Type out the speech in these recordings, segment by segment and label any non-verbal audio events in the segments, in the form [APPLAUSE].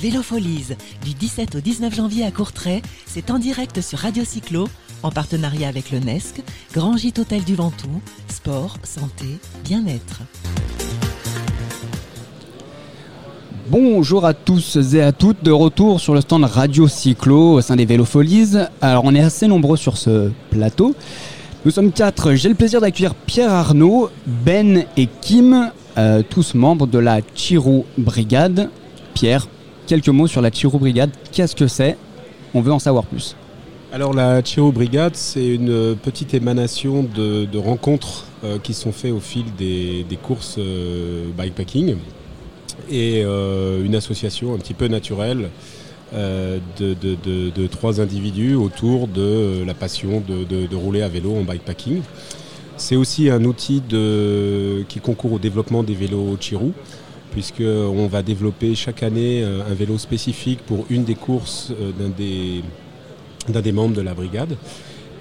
Vélofolies, du 17 au 19 janvier à Courtrai, c'est en direct sur Radio Cyclo, en partenariat avec le NESC, Grand Gîte Hôtel du Ventoux, sport, santé, bien-être. Bonjour à tous et à toutes, de retour sur le stand Radio Cyclo au sein des Vélofolies. Alors on est assez nombreux sur ce plateau. Nous sommes quatre. J'ai le plaisir d'accueillir Pierre Arnaud, Ben et Kim, euh, tous membres de la Chiro Brigade. Pierre, quelques mots sur la Chiro Brigade. Qu'est-ce que c'est? On veut en savoir plus. Alors la Chiro Brigade, c'est une petite émanation de, rencontres euh, qui sont faites au fil des, courses euh, bikepacking et une association un petit peu naturelle euh, de, trois individus autour de la passion de, rouler à vélo en bikepacking. C'est aussi un outil qui concourt au développement des vélos Chirou, puisqu'on va développer chaque année euh, un vélo spécifique pour une des courses euh, d'un des, membres de la brigade.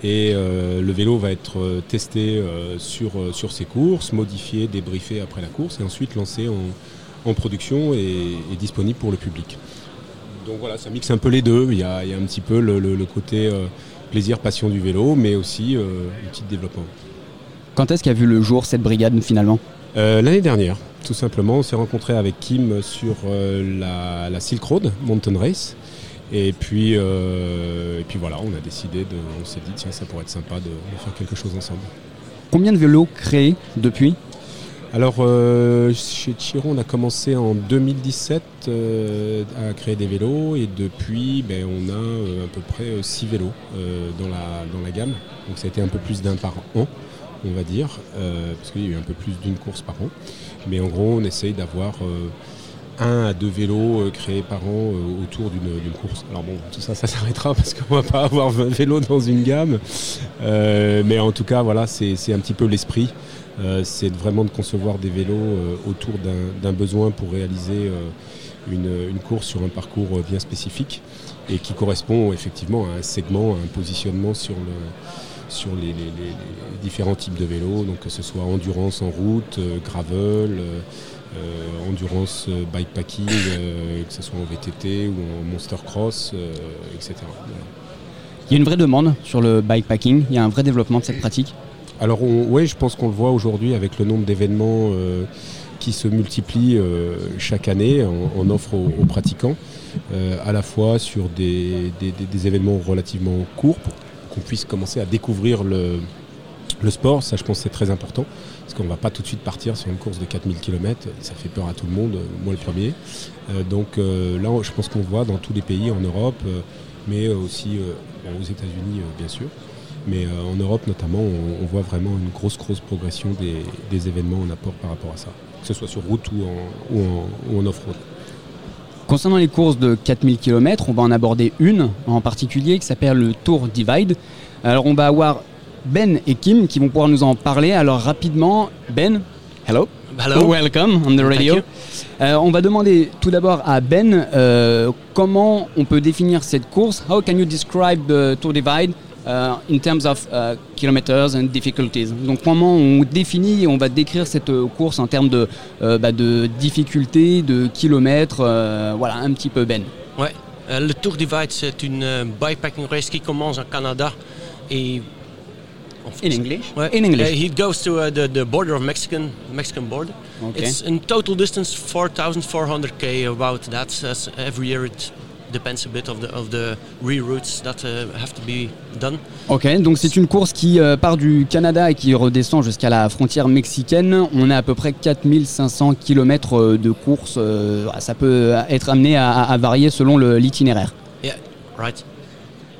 Et le vélo va être testé sur, sur ces courses, modifié, débriefé après la course et ensuite lancé en, production et disponible pour le public donc voilà, ça mixe un peu les deux. Il y a, un petit peu le, côté euh, plaisir, passion du vélo, mais aussi euh, petit développement. Quand est-ce qu'a vu le jour cette brigade finalement? Euh, L'année dernière, tout simplement. On s'est rencontré avec Kim sur la, Silk Road Mountain Race. Et puis, et puis voilà, on a décidé, de, on s'est dit, tiens, ça pourrait être sympa de faire quelque chose ensemble. Combien de vélos créés depuis? Alors, euh, chez Chiron, on a commencé en 2017 euh, à créer des vélos et depuis, ben, on a euh, à peu près 6 vélos dans, la, dans la gamme. Donc, ça a été un peu plus d'un par an, on va dire, parce qu'il y a eu un peu plus d'une course par an. Mais en gros, on essaye d'avoir un à deux vélos créés par an autour d'une course. Alors bon, tout ça, ça s'arrêtera parce qu'on va pas avoir 20 vélos dans une gamme. mais en tout cas, voilà, c'est un petit peu l'esprit. Euh, c'est vraiment de concevoir des vélos euh, autour d'un besoin pour réaliser euh, une, course sur un parcours bien spécifique et qui correspond effectivement à un segment, à un positionnement sur, les, différents types de vélos, donc que ce soit endurance en route, gravel, endurance bikepacking, que ce soit en VTT ou en monster cross, etc. Il y a une vraie demande sur le bikepacking, il y a un vrai développement de cette pratique. Alors oui, je pense qu'on le voit aujourd'hui avec le nombre d'événements euh, qui se multiplient euh, chaque année en, offre aux, pratiquants, euh, à la fois sur des, événements relativement courts pour qu'on puisse commencer à découvrir le, sport, ça je pense c'est très important, parce qu'on ne va pas tout de suite partir sur une course de 4000 km, ça fait peur à tout le monde, moi le premier. donc là je pense qu'on voit dans tous les pays en Europe, mais aussi aux États-Unis bien sûr. Mais euh, en Europe notamment, on, voit vraiment une grosse, grosse progression des, événements en apport par rapport à ça, que ce soit sur route ou en, off-road. Concernant les courses de 4000 km, on va en aborder une en particulier qui s'appelle le Tour Divide. Alors on va avoir Ben et Kim qui vont pouvoir nous en parler. Alors rapidement, Ben, hello. Hello. Welcome on the radio. Euh, on va demander tout d'abord à Ben euh, comment on peut définir cette course? How can you describe the Tour Divide? Uh, in terms of uh, kilometers and difficulties. Donc comment on définit et on va décrire cette course en termes de, euh, bah, de difficultés, de kilomètres, euh, voilà un petit peu Ben. Ouais, euh, le Tour Divide c'est une bikepacking race qui commence au Canada et In English? Ouais. In English. Uh, he goes to uh, the, the border of Mexican Mexican border. Okay. It's in total distance 4,400 k. About that. every year it depends a bit of the, of the reroutes that uh, have to be done. Ok, donc c'est une course qui euh, part du Canada et qui redescend jusqu'à la frontière mexicaine. On a à peu près 4500 km euh, de course. Euh, ça peut être amené à, à varier selon l'itinéraire. Yeah, right.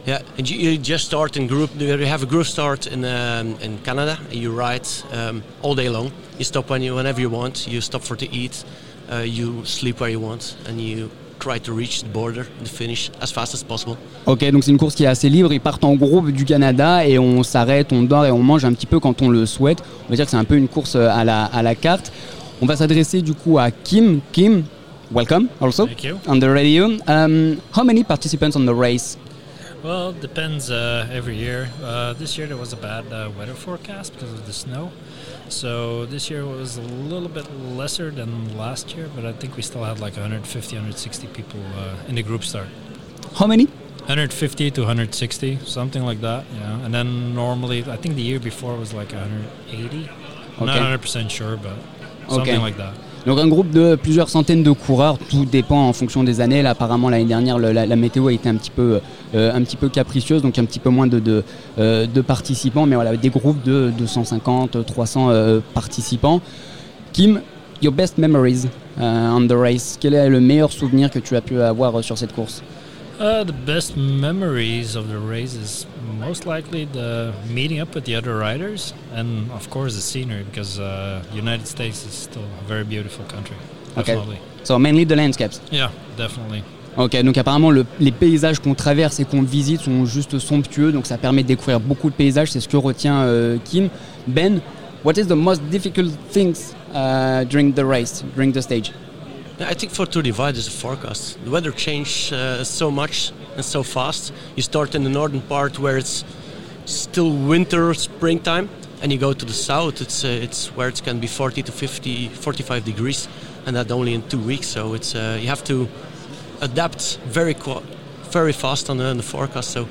Yeah, and you, you, just start in group. You have a group start in um, in Canada. You ride um, all day long. You stop when you, whenever you want. You stop for to eat. Uh, you sleep where you want, and you try to reach the border, the finish as fast as possible. Ok, donc c'est une course qui est assez libre. Ils partent en groupe du Canada et on s'arrête, on dort et on mange un petit peu quand on le souhaite. On va dire que c'est un peu une course à la, à la carte. On va s'adresser du coup à Kim. Kim, welcome also Thank you. on the radio. Um, how many participants on the race? Well, it depends uh, every year. Uh, this year there was a bad uh, weather forecast because of the snow. So this year was a little bit lesser than last year, but I think we still had like 150, 160 people uh, in the group start. How many 150 to 160, something like that. Yeah, and then normally I think the year before was like 180. I'm Okay. not 100% sure, but something Okay. like that. Donc un groupe de plusieurs centaines de coureurs, tout dépend en fonction des années. Là, apparemment l'année dernière, la, météo a été un petit peu, euh, un petit peu capricieuse, donc un petit peu moins de, de, euh, participants, mais voilà, des groupes de 250, 300 euh, participants. Kim, your best memories on the race. Quel est le meilleur souvenir que tu as pu avoir sur cette course? Uh, the best memories of the race is most likely the meeting up with the other riders, and of course the scenery, because uh, United States is still a very beautiful country. Okay. Definitely. So mainly the landscapes. Yeah, definitely. Ok, donc apparemment le- les paysages qu'on traverse et qu'on visite sont juste somptueux, donc ça permet de découvrir beaucoup de paysages, c'est ce que retient euh, Kim. Ben, what is the most difficult things uh, during the race, during the stage? I think for Tour Divide is a forecast. The weather changed uh, so much and so fast. You start in the northern part where it's still winter, springtime, and you go to the south. It's uh, it's where it can be 40 to 50, 45 degrees, and that only in two weeks. So it's uh, you have to adapt very very fast on the, on the forecast. So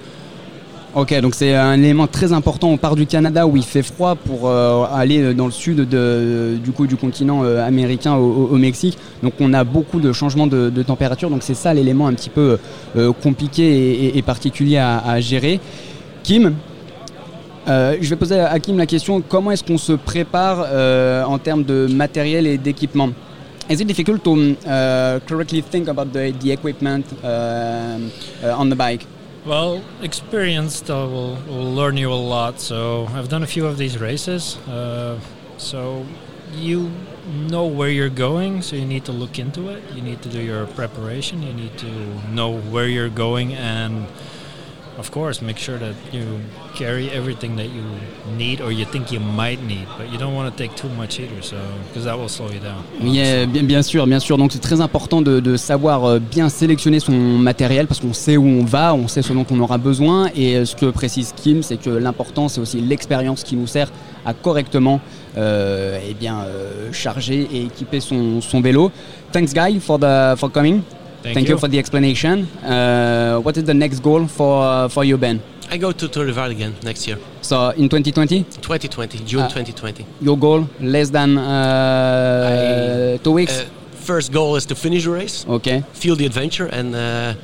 Ok, donc c'est un élément très important. On part du Canada où il fait froid pour euh, aller dans le sud du, coup, du continent euh, américain au, Mexique. Donc on a beaucoup de changements de, température. Donc c'est ça l'élément un petit peu euh, compliqué et, particulier à, gérer. Kim, je vais poser à Kim la question comment est-ce qu'on se prépare en termes de matériel et d'équipement? Is it difficult to uh, correctly think about the, the equipment um, uh, on the bike? Well, experience uh, will, will learn you a lot. So I've done a few of these races. Uh, so you know where you're going, so you need to look into it. You need to do your preparation. You need to know where you're going, and of course, make sure that you carry everything that you need or you think you might need. But you don't want to take too much either, so because that will slow you down. Oui, bien, sûr, bien sûr. Donc c'est très important de, de savoir euh, bien sélectionner son matériel parce qu'on sait où on va, on sait ce dont on aura besoin. Et euh, ce que précise Kim, c'est que l'important, c'est aussi l'expérience qui nous sert à correctement euh, eh bien, euh, charger et équiper son, son vélo. Thanks, Guy, for, the, for coming. Thank, you. for the explanation. Uh, what is the next goal for, uh, for you, Ben? I go to Tour Divide again next year, So in 2020, 2020, June Ah. 2020. your goal less than uh, two weeks? Uh, first goal is to finish the race. ok. feel the adventure and uh,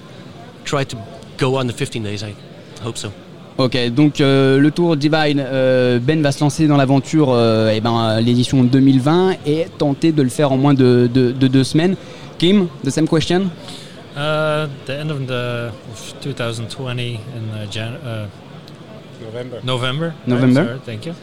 try to go on the 15 days. I hope so. Ok, donc euh, le Tour Divide, euh, Ben va se lancer dans l'aventure, euh, eh ben, l'édition 2020, et tenter de le faire en moins de, de- de deux semaines. Kim, the same question Uh, the end of the of 2020 in uh, Jan- uh, November. November. November. sorry, thank you.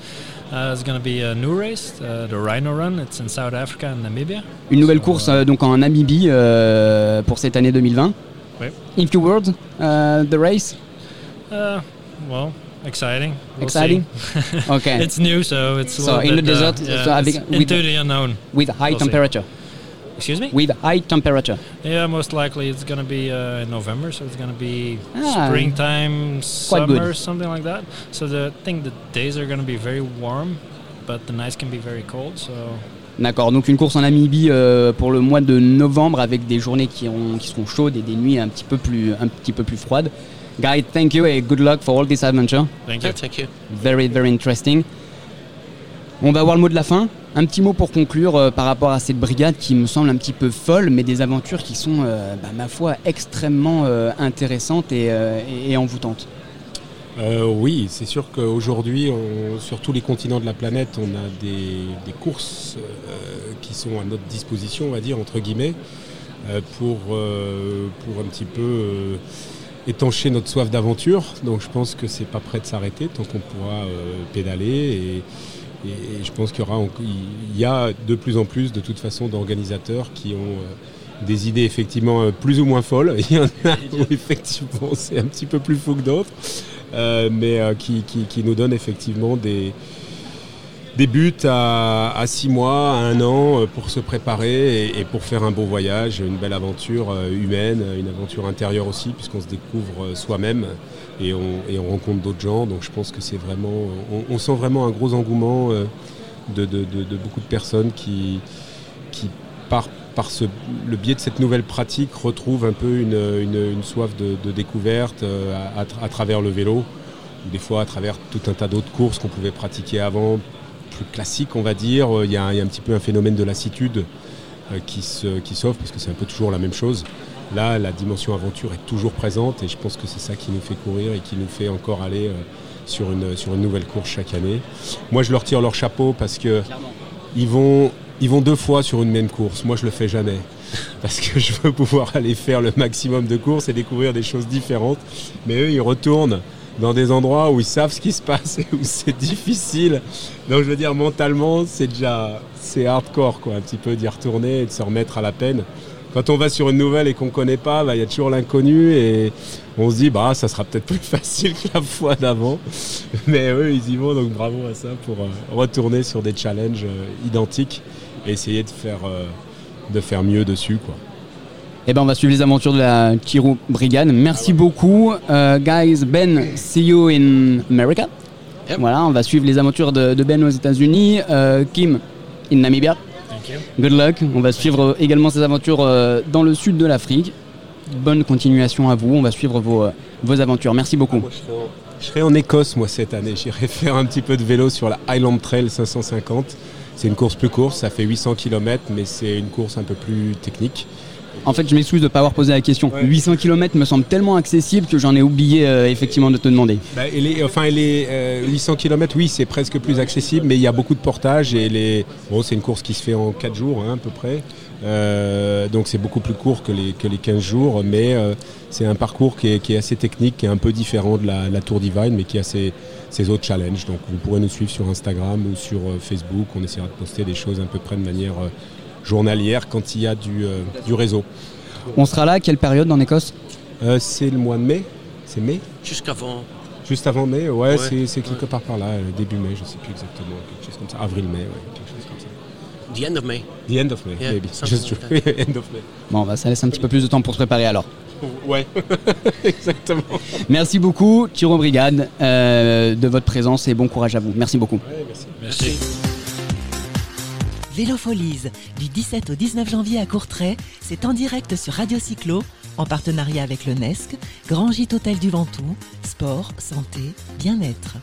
Uh, it's going to be a new race, uh, the Rhino Run. It's in South Africa and Namibia. Une nouvelle So, course uh, euh, donc en Namibie euh, pour cette année 2020. Oui. In few words, uh, the race? Uh, well, exciting. We'll Exciting? see. [LAUGHS] Ok, it's new, so it's a So in the uh, desert, yeah, so avec- with into the- unknown. with high we'll see. Excuse me? With high temperature. Yeah, most likely it's going to be uh, in November, so it's going to be Ah, springtime, good. summer, something like that. So the I think the days are going to be very warm, but the nights can be very cold. So D'accord, donc une course en Namibie euh, pour le mois de novembre avec des journées qui, ont- qui seront chaudes et des nuits un petit peu plus, un petit peu plus froides. Guy, thank you and good luck for all this adventure. thank you. Yeah, thank you. Very, very interesting. On va voir le mot de la fin. Un petit mot pour conclure euh, par rapport à cette brigade qui me semble un petit peu folle, mais des aventures qui sont, euh, bah, ma foi, extrêmement euh, intéressantes et, envoûtantes. Oui, c'est sûr qu'aujourd'hui, sur tous les continents de la planète, on a des, courses qui sont à notre disposition, on va dire, entre guillemets, pour, un petit peu étancher notre soif d'aventure. Donc je pense que c'est pas prêt de s'arrêter tant qu'on pourra pédaler. Et je pense qu'il y, aura, il y a de plus en plus, de toute façon, d'organisateurs qui ont euh, des idées effectivement euh, plus ou moins folles. [LAUGHS] Il y en a où effectivement [LAUGHS] c'est un petit peu plus fou que d'autres. Euh, mais qui, qui- qui nous donne effectivement des, des buts à, six mois, à un an euh, pour se préparer et, pour faire un beau voyage, une belle aventure euh, humaine, une aventure intérieure aussi, puisqu'on se découvre euh, soi-même et on, rencontre d'autres gens. Donc je pense que c'est vraiment, on, sent vraiment un gros engouement de, beaucoup de personnes qui, qui par, par ce- le biais de cette nouvelle pratique, retrouvent un peu une, une- soif de, découverte à, à tra- à travers le vélo, des fois à travers tout un tas d'autres courses qu'on pouvait pratiquer avant, plus classiques on va dire. Euh, Il y, a, un- il y a un petit peu un phénomène de lassitude euh, qui se- qui s'offre, parce que c'est un peu toujours la même chose. Là, la dimension aventure est toujours présente et je pense que c'est ça qui nous fait courir et qui nous fait encore aller euh, sur, une, sur une nouvelle course chaque année. Moi, je leur tire leur chapeau parce que ils vont, ils vont deux fois sur une même course. Moi, je le fais jamais. [LAUGHS] Parce que je veux pouvoir aller faire le maximum de courses et découvrir des choses différentes. Mais eux, ils retournent dans des endroits où ils savent ce qui se passe et où c'est difficile. Donc, je veux dire, mentalement, c'est déjà, c'est hardcore, quoi, un petit peu d'y retourner et de se remettre à la peine. Quand on va sur une nouvelle et qu'on ne connaît pas, bah, il y a toujours l'inconnu et on se dit, bah, ça sera peut-être plus [LAUGHS] facile que la fois d'avant. Mais eux, ils y vont, donc bravo à ça pour euh, retourner sur des challenges euh, identiques et essayer de faire, euh, de faire mieux dessus. Quoi. Eh ben, on va suivre les aventures de la Chiro Brigade. Merci beaucoup, Euh, guys. Ben, see you in America. Yep. Voilà, on va suivre les aventures de, de Ben aux États-Unis. Euh, Kim, in Namibia. Thank you. Good luck. On va suivre également ces aventures euh, dans le sud de l'Afrique. Bonne continuation à vous. On va suivre vos, euh, vos aventures. Merci beaucoup. Moi, je serai, en, je serai en Écosse, moi, cette année. J'irai [LAUGHS] faire un petit peu de vélo sur la Highland Trail 550. C'est une course plus courte, ça fait 800 km, mais c'est une course un peu plus technique. En fait, je m'excuse de ne pas avoir posé la question. Ouais. 800 km me semble tellement accessible que j'en ai oublié euh, effectivement de te demander. Bah, et les, enfin, et les euh, 800 km, oui, c'est presque plus accessible, mais il y a beaucoup de portages et les, bon, c'est une course qui se fait en 4 jours hein, à peu près. Euh, donc c'est beaucoup plus court que les, que les 15 jours, mais c'est un parcours qui est, qui est assez technique, qui est un peu différent de la, la Tour Divine, mais qui a ses, ses autres challenges. Donc vous pourrez nous suivre sur Instagram ou sur Facebook. On essaiera de poster des choses à peu près de manière journalière quand il y a du, euh, du réseau. On sera là à quelle période en Écosse Euh, c'est le mois de mai C'est mai Jusqu'avant. Juste avant mai, ouais, Ouais. c'est, quelque part par là, euh, début mai, je sais plus exactement, quelque chose comme ça, avril-mai, ouais, quelque chose comme ça. The end of May. The end of May, Yeah, maybe. Just like [LAUGHS] end of May. Bon, bah, ça laisse un petit peu plus de temps pour se préparer alors. Ouais, [LAUGHS] exactement. Merci beaucoup, Tiro Brigade, euh, de votre présence et bon courage à vous. Merci beaucoup. Ouais, merci. Merci. Vélofolies, du 17 au 19 janvier à Courtrai, c'est en direct sur Radio Cyclo, en partenariat avec le NESC, Grand Gîte Hôtel du Ventoux, sport, santé, bien-être.